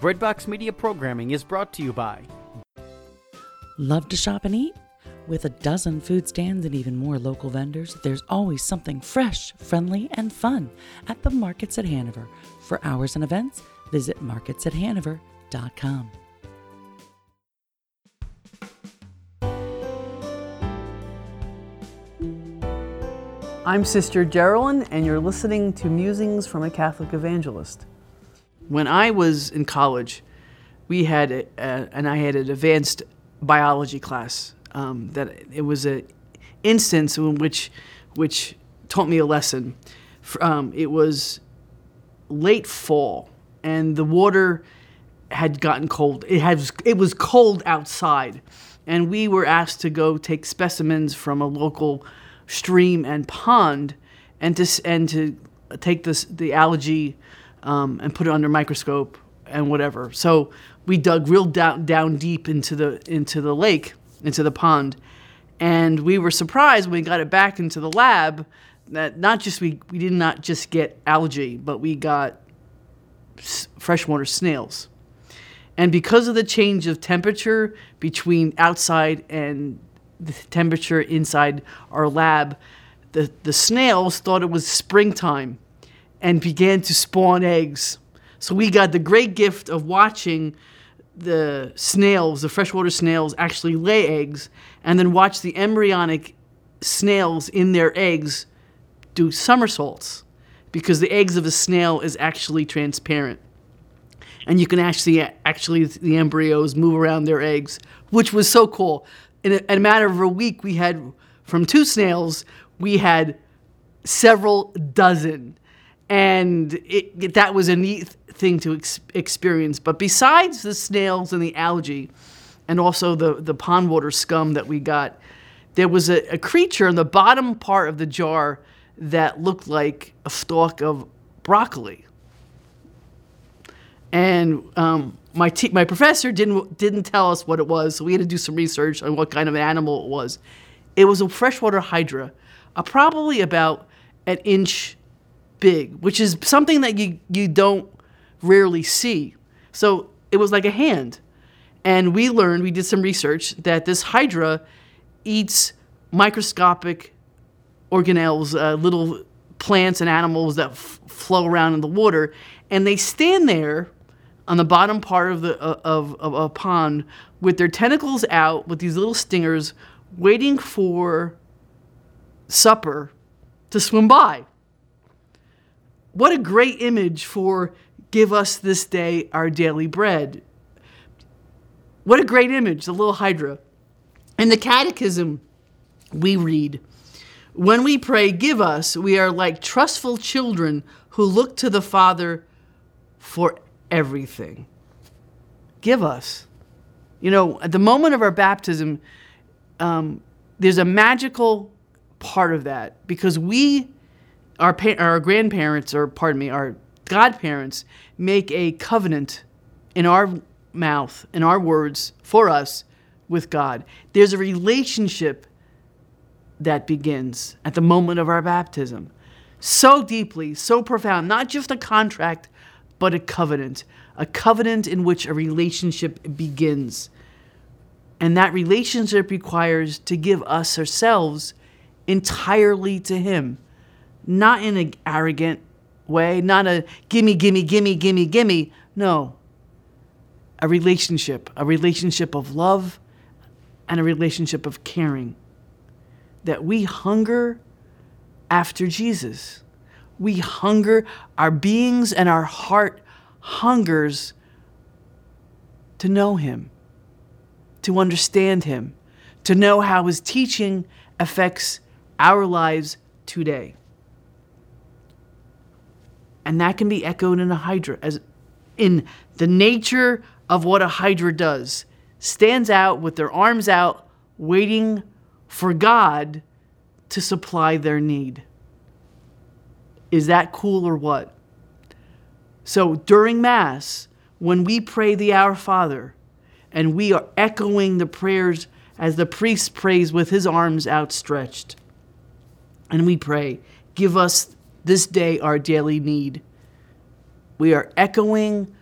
Breadbox Media programming is brought to you by Love to shop and eat? With a dozen food stands and even more local vendors, there's always something fresh, friendly, and fun at the Markets at Hanover. For hours and events, visit marketsathanover.com. I'm Sister Geraldine, and you're listening to Musings from a Catholic Evangelist. When I was in college, we had, a, a, and I had an advanced biology class. Um, that it was an instance in which, which taught me a lesson. Um, it was late fall, and the water had gotten cold. It had it was cold outside, and we were asked to go take specimens from a local stream and pond, and to and to take this the algae um, and put it under microscope and whatever. So we dug real down down deep into the into the lake, into the pond, and we were surprised when we got it back into the lab that not just we we did not just get algae, but we got freshwater snails. And because of the change of temperature between outside and the temperature inside our lab, the, the snails thought it was springtime and began to spawn eggs. So we got the great gift of watching the snails, the freshwater snails, actually lay eggs and then watch the embryonic snails in their eggs do somersaults because the eggs of a snail is actually transparent and you can actually actually the embryos move around their eggs, which was so cool. In a, in a matter of a week, we had from two snails, we had several dozen, and it, it- that was a neat thing to ex- experience. But besides the snails and the algae, and also the the pond water scum that we got, there was a, a creature in the bottom part of the jar that looked like a stalk of broccoli and um, my my professor didn't didn't tell us what it was, so we had to do some research on what kind of animal it was. It was a freshwater hydra, uh, probably about an inch big, which is something that you you don't rarely see. So it was like a hand, and we learned we did some research that this hydra eats microscopic organelles, uh, little plants and animals that f- flow around in the water, and they stand there on the bottom part of the uh, of, of a pond with their tentacles out, with these little stingers, waiting for supper to swim by. What a great image for give us this day our daily bread. What a great image, the little hydra. In the catechism, we read, when we pray, give us, we are like trustful children who look to the Father for everything. Give us. You know, at the moment of our baptism, um, there's a magical part of that because we, our, pa- our grandparents, or pardon me, our godparents, make a covenant in our mouth, in our words, for us with God. There's a relationship that begins at the moment of our baptism. So deeply, so profound, not just a contract, but a covenant. A covenant in which a relationship begins. And that relationship requires to give us ourselves entirely to Him, not in an arrogant way, not a gimme, gimme, gimme, gimme, gimme. No. A relationship, a relationship of love and a relationship of caring that we hunger after Jesus. We hunger, our beings and our heart hungers to know Him, to understand Him, to know how His teaching affects our lives today. And that can be echoed in a hydra, as in the nature of what a hydra does, stands out with their arms out, waiting for God to supply their need. Is that cool or what? So during Mass, when we pray the Our Father, and we are echoing the prayers as the priest prays with his arms outstretched, and we pray, Give us this day our daily need. We are echoing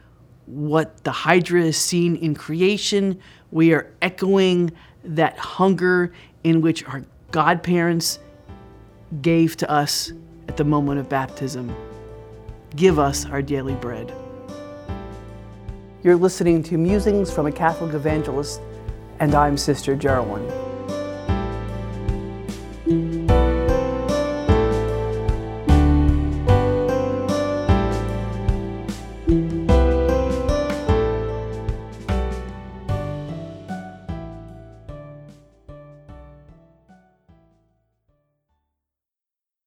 what the Hydra is seen in creation. We are echoing that hunger in which our godparents gave to us at the moment of baptism. Give us our daily bread. You're listening to Musings from a Catholic Evangelist, and I'm Sister Geraldine.